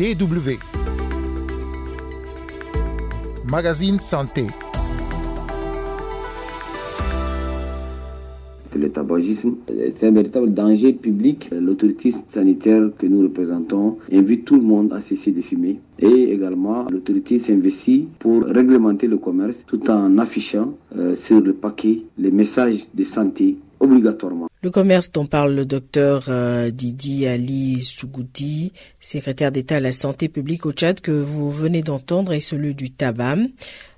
DW. Magazine Santé. Le tabagisme est un véritable danger public. L'autorité sanitaire que nous représentons invite tout le monde à cesser de fumer. Et également, l'autorité s'investit pour réglementer le commerce tout en affichant euh, sur le paquet les messages de santé obligatoirement. Le commerce dont parle le docteur euh, Didi Ali Sougouti, secrétaire d'État à la santé publique au Tchad que vous venez d'entendre, est celui du tabac.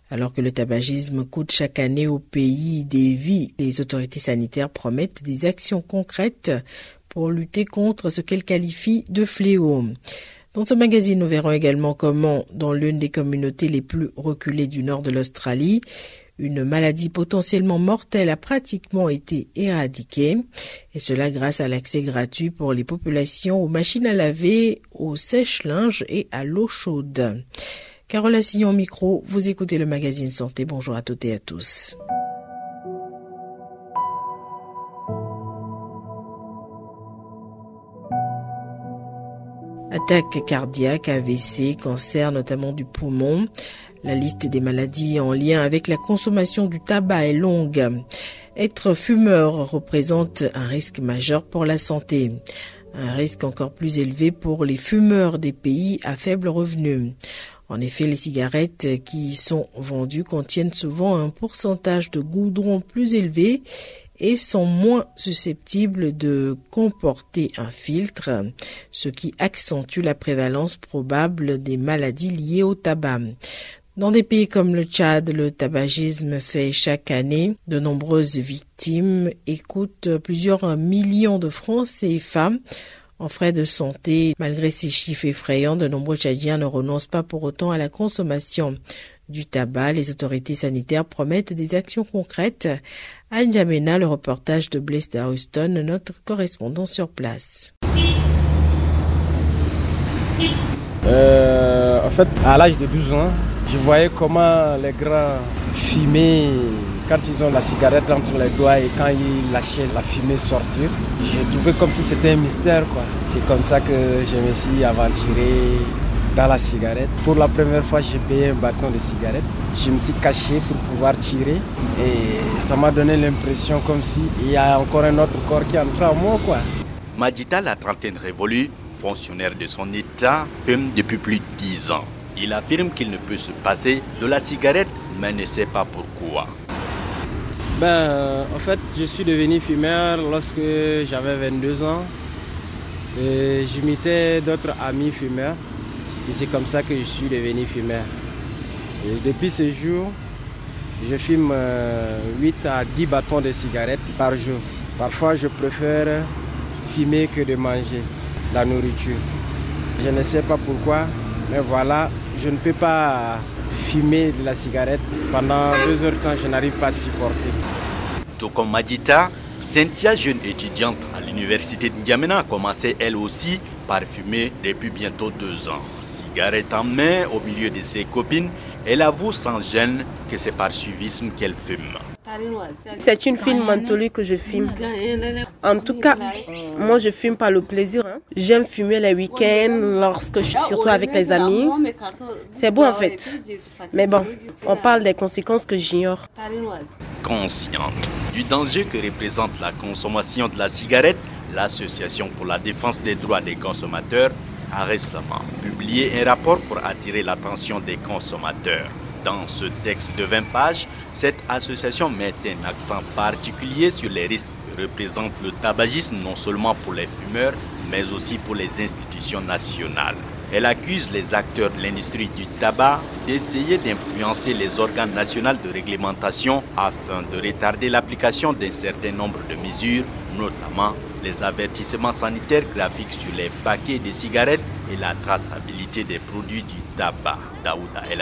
Alors que le tabagisme coûte chaque année au pays des vies, les autorités sanitaires promettent des actions concrètes pour lutter contre ce qu'elles qualifient de fléau. Dans ce magazine, nous verrons également comment, dans l'une des communautés les plus reculées du nord de l'Australie, une maladie potentiellement mortelle a pratiquement été éradiquée, et cela grâce à l'accès gratuit pour les populations aux machines à laver, aux sèche-linges et à l'eau chaude. Carole Assignon micro, vous écoutez le magazine Santé. Bonjour à toutes et à tous. Attaque cardiaque, AVC, cancer notamment du poumon. La liste des maladies en lien avec la consommation du tabac est longue. Être fumeur représente un risque majeur pour la santé. Un risque encore plus élevé pour les fumeurs des pays à faible revenu. En effet, les cigarettes qui sont vendues contiennent souvent un pourcentage de goudron plus élevé et sont moins susceptibles de comporter un filtre, ce qui accentue la prévalence probable des maladies liées au tabac. Dans des pays comme le Tchad, le tabagisme fait chaque année de nombreuses victimes et coûte plusieurs millions de francs CFA en frais de santé. Malgré ces chiffres effrayants, de nombreux Tchadiens ne renoncent pas pour autant à la consommation du tabac. Les autorités sanitaires promettent des actions concrètes. À N'Djamena, le reportage de Blaise Daruston, notre correspondant sur place. Euh, en fait, à l'âge de 12 ans, je voyais comment les grands fumaient quand ils ont la cigarette entre les doigts et quand ils lâchaient la fumée sortir. J'ai trouvé comme si c'était un mystère. C'est comme ça que je me suis aventuré dans la cigarette. Pour la première fois, j'ai payé un bâton de cigarette. Je me suis caché pour pouvoir tirer et ça m'a donné l'impression comme s'il y a encore un autre corps qui entre en moi. Quoi. Majita, la trentaine révolue, fonctionnaire de son État, fume depuis plus de 10 ans. Il affirme qu'il ne peut se passer de la cigarette, mais ne sait pas pourquoi. Ben, en fait, je suis devenu fumeur lorsque j'avais 22 ans. Et j'imitais d'autres amis fumeurs. Et c'est comme ça que je suis devenu fumeur. Et depuis ce jour, je fume 8 à 10 bâtons de cigarettes par jour. Parfois, je préfère fumer que de manger la nourriture. Je ne sais pas pourquoi, mais voilà, je ne peux pas fumer de la cigarette pendant deux heures de temps, je n'arrive pas à supporter. Tout comme Madita, Cynthia, jeune étudiante à l'université de N'Djamena, a commencé elle aussi par fumer depuis bientôt deux ans. Cigarette en main au milieu de ses copines, elle avoue sans gêne que c'est par suivisme qu'elle fume. C'est une film mentholée que je fume. En tout cas, moi je fume par le plaisir. hein. J'aime fumer les week-ends lorsque je suis surtout avec les amis. C'est beau en fait. Mais bon, on parle des conséquences que j'ignore. Consciente du danger que représente la consommation de la cigarette, l'Association pour la défense des droits des consommateurs a récemment publié un rapport pour attirer l'attention des consommateurs. Dans ce texte de 20 pages, cette association met un accent particulier sur les risques que représente le tabagisme non seulement pour les fumeurs, mais aussi pour les institutions nationales. Elle accuse les acteurs de l'industrie du tabac d'essayer d'influencer les organes nationaux de réglementation afin de retarder l'application d'un certain nombre de mesures, notamment les avertissements sanitaires graphiques sur les paquets de cigarettes et la traçabilité des produits du tabac. Daouda El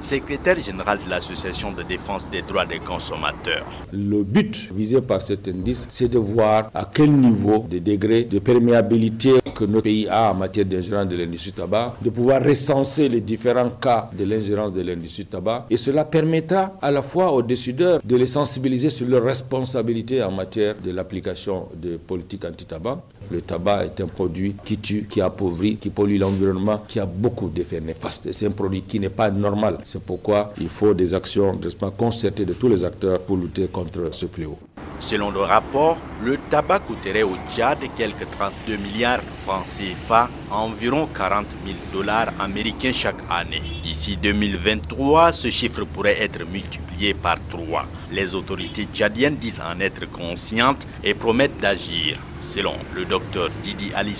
secrétaire général de l'Association de défense des droits des consommateurs. Le but visé par cet indice, c'est de voir à quel niveau de degré de perméabilité que notre pays a en matière d'ingérence de l'industrie tabac, de pouvoir recenser les différents cas de l'ingérence de l'industrie tabac. Et cela permettra à la fois aux décideurs de les sensibiliser sur leurs responsabilités en matière de l'application l'application des politiques anti-tabac. Le tabac est un produit qui tue, qui appauvrit, qui pollue l'environnement, qui a beaucoup d'effets néfastes. C'est un produit qui n'est pas normal. C'est pourquoi il faut des actions concertées de tous les acteurs pour lutter contre ce fléau. Selon le rapport, le tabac coûterait au Tchad quelques 32 milliards francs CFA, environ 40 000 dollars américains chaque année. D'ici 2023, ce chiffre pourrait être multiplié par 3. Les autorités tchadiennes disent en être conscientes et promettent d'agir. Selon le docteur Didi Ali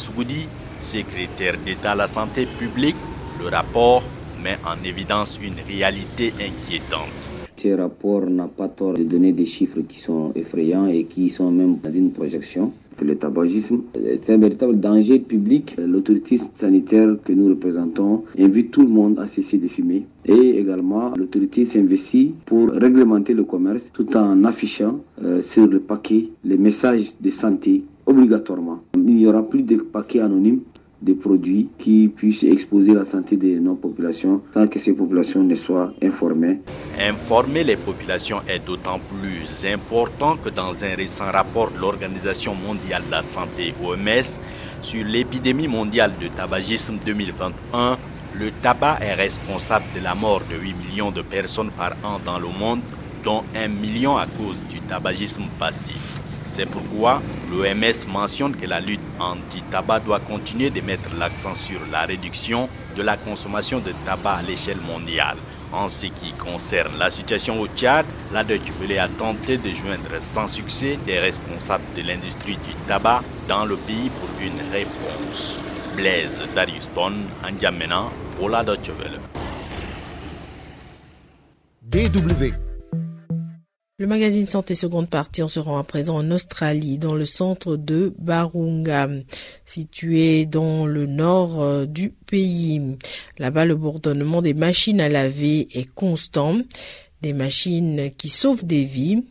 secrétaire d'État à la santé publique, le rapport met en évidence une réalité inquiétante. Ce rapport n'a pas tort de donner des chiffres qui sont effrayants et qui sont même dans une projection que le tabagisme est un véritable danger public. L'autorité sanitaire que nous représentons invite tout le monde à cesser de fumer. Et également, l'autorité s'investit pour réglementer le commerce tout en affichant euh, sur le paquet les messages de santé obligatoirement. Il n'y aura plus de paquets anonymes des produits qui puissent exposer la santé de nos populations sans que ces populations ne soient informées. Informer les populations est d'autant plus important que dans un récent rapport de l'Organisation mondiale de la santé OMS sur l'épidémie mondiale de tabagisme 2021, le tabac est responsable de la mort de 8 millions de personnes par an dans le monde, dont 1 million à cause du tabagisme passif. C'est pourquoi l'OMS mentionne que la lutte anti-tabac doit continuer de mettre l'accent sur la réduction de la consommation de tabac à l'échelle mondiale. En ce qui concerne la situation au Tchad, la Deutsche Welle a tenté de joindre sans succès des responsables de l'industrie du tabac dans le pays pour une réponse. Blaise Dariuston, N'Djamena, pour la Deutsche Welle. DW le magazine Santé seconde partie, on se rend à présent en Australie, dans le centre de Barunga, situé dans le nord euh, du pays. Là-bas, le bourdonnement des machines à laver est constant, des machines qui sauvent des vies.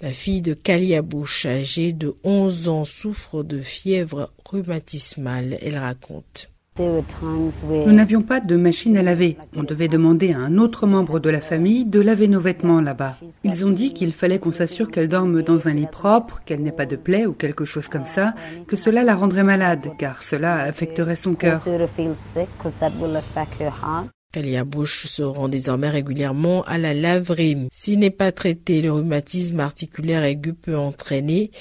La fille de Kaliabouche, âgée de 11 ans, souffre de fièvre rhumatismale. Elle raconte. Nous n'avions pas de machine à laver. On devait demander à un autre membre de la famille de laver nos vêtements là-bas. Ils ont dit qu'il fallait qu'on s'assure qu'elle dorme dans un lit propre, qu'elle n'ait pas de plaies ou quelque chose comme ça, que cela la rendrait malade, car cela affecterait son cœur. Kalia Bush se rend désormais régulièrement à la laverie. S'il n'est pas traité, le rhumatisme articulaire aigu peut entraîner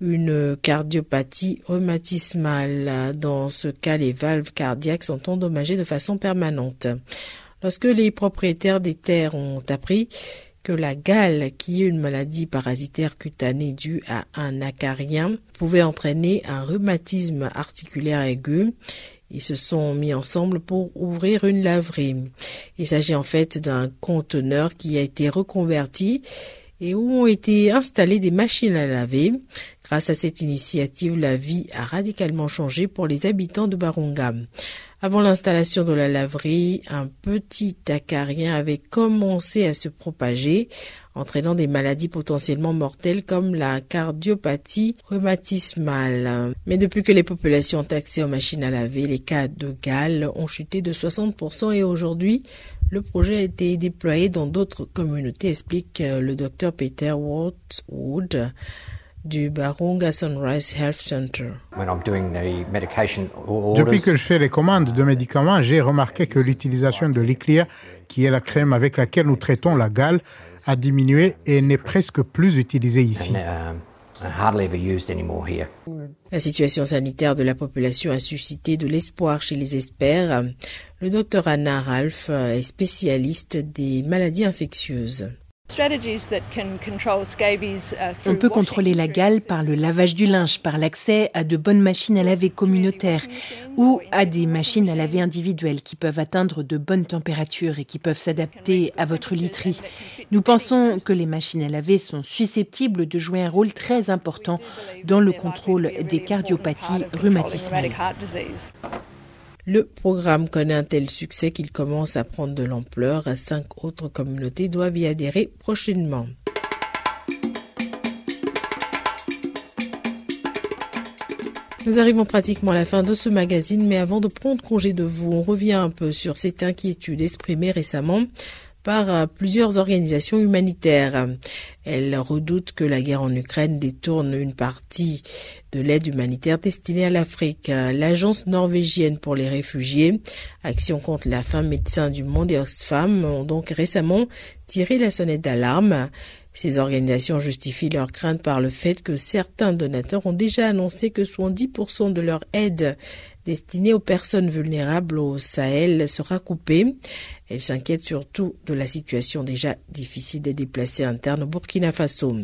une cardiopathie rhumatismale. Dans ce cas, les valves cardiaques sont endommagées de façon permanente. Lorsque les propriétaires des terres ont appris que la gale, qui est une maladie parasitaire cutanée due à un acarien, pouvait entraîner un rhumatisme articulaire aigu, ils se sont mis ensemble pour ouvrir une laverie. Il s'agit en fait d'un conteneur qui a été reconverti et où ont été installées des machines à laver. Grâce à cette initiative, la vie a radicalement changé pour les habitants de Barunga. Avant l'installation de la laverie, un petit acarien avait commencé à se propager, entraînant des maladies potentiellement mortelles comme la cardiopathie rhumatismale. Mais depuis que les populations ont accès aux machines à laver, les cas de gale ont chuté de 60% et aujourd'hui, le projet a été déployé dans d'autres communautés, explique euh, le docteur Peter Wood du Barunga Sunrise Health Center. Depuis que je fais les commandes de médicaments, j'ai remarqué que l'utilisation de l'Iclia, qui est la crème avec laquelle nous traitons la gale, a diminué et n'est presque plus utilisée ici. La situation sanitaire de la population a suscité de l'espoir chez les experts. Le docteur Anna Ralph est spécialiste des maladies infectieuses. On peut contrôler la gale par le lavage du linge, par l'accès à de bonnes machines à laver communautaires ou à des machines à laver individuelles qui peuvent atteindre de bonnes températures et qui peuvent s'adapter à votre literie. Nous pensons que les machines à laver sont susceptibles de jouer un rôle très important dans le contrôle des cardiopathies rhumatismales. Le programme connaît un tel succès qu'il commence à prendre de l'ampleur. Cinq autres communautés doivent y adhérer prochainement. Nous arrivons pratiquement à la fin de ce magazine, mais avant de prendre congé de vous, on revient un peu sur cette inquiétude exprimée récemment par plusieurs organisations humanitaires. Elle redoute que la guerre en Ukraine détourne une partie de l'aide humanitaire destinée à l'Afrique. L'agence norvégienne pour les réfugiés, Action contre la faim, Médecins du Monde et Oxfam ont donc récemment tiré la sonnette d'alarme. Ces organisations justifient leurs craintes par le fait que certains donateurs ont déjà annoncé que 70% de leur aide destinée aux personnes vulnérables au Sahel sera coupée. Elles s'inquiètent surtout de la situation déjà difficile des déplacés internes au Burkina Faso.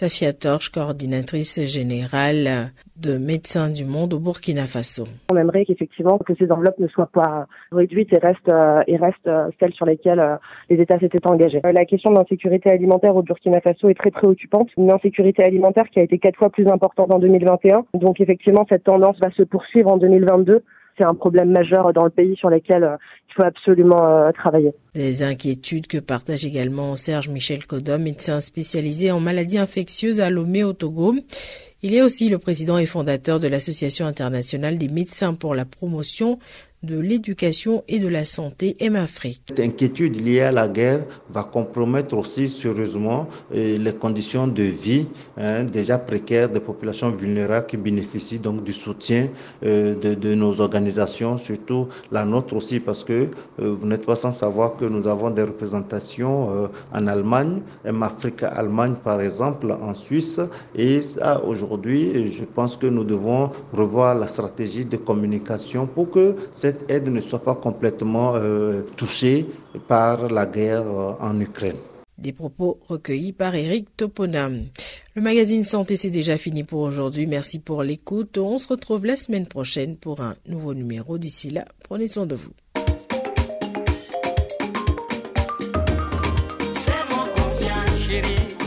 Safia Torche, coordinatrice générale de Médecins du Monde au Burkina Faso. On aimerait qu'effectivement que ces enveloppes ne soient pas réduites et restent, euh, et restent euh, celles sur lesquelles euh, les États s'étaient engagés. La question de l'insécurité alimentaire au Burkina Faso est très préoccupante. Une insécurité alimentaire qui a été quatre fois plus importante en 2021. Donc effectivement, cette tendance va se poursuivre en 2022 c'est un problème majeur dans le pays sur lequel euh, il faut absolument euh, travailler. Des inquiétudes que partage également Serge Michel Kodom, médecin spécialisé en maladies infectieuses à Lomé au Togo. Il est aussi le président et fondateur de l'Association internationale des médecins pour la promotion de l'éducation et de la santé Afrique. Cette inquiétude liée à la guerre va compromettre aussi sérieusement euh, les conditions de vie hein, déjà précaires des populations vulnérables qui bénéficient donc du soutien euh, de, nos organisations, surtout la nôtre aussi parce que euh, vous n'êtes pas sans savoir que nous avons des représentations en Allemagne, Afrique Allemagne par exemple, en Suisse et ça aujourd'hui je pense que nous devons revoir la stratégie de communication pour que cette cette aide ne soit pas complètement euh, touchée par la guerre euh, en Ukraine. Des propos recueillis par Eric Toponam. Le magazine Santé, c'est déjà fini pour aujourd'hui. Merci pour l'écoute. On se retrouve la semaine prochaine pour un nouveau numéro. D'ici là, prenez soin de vous. ciao.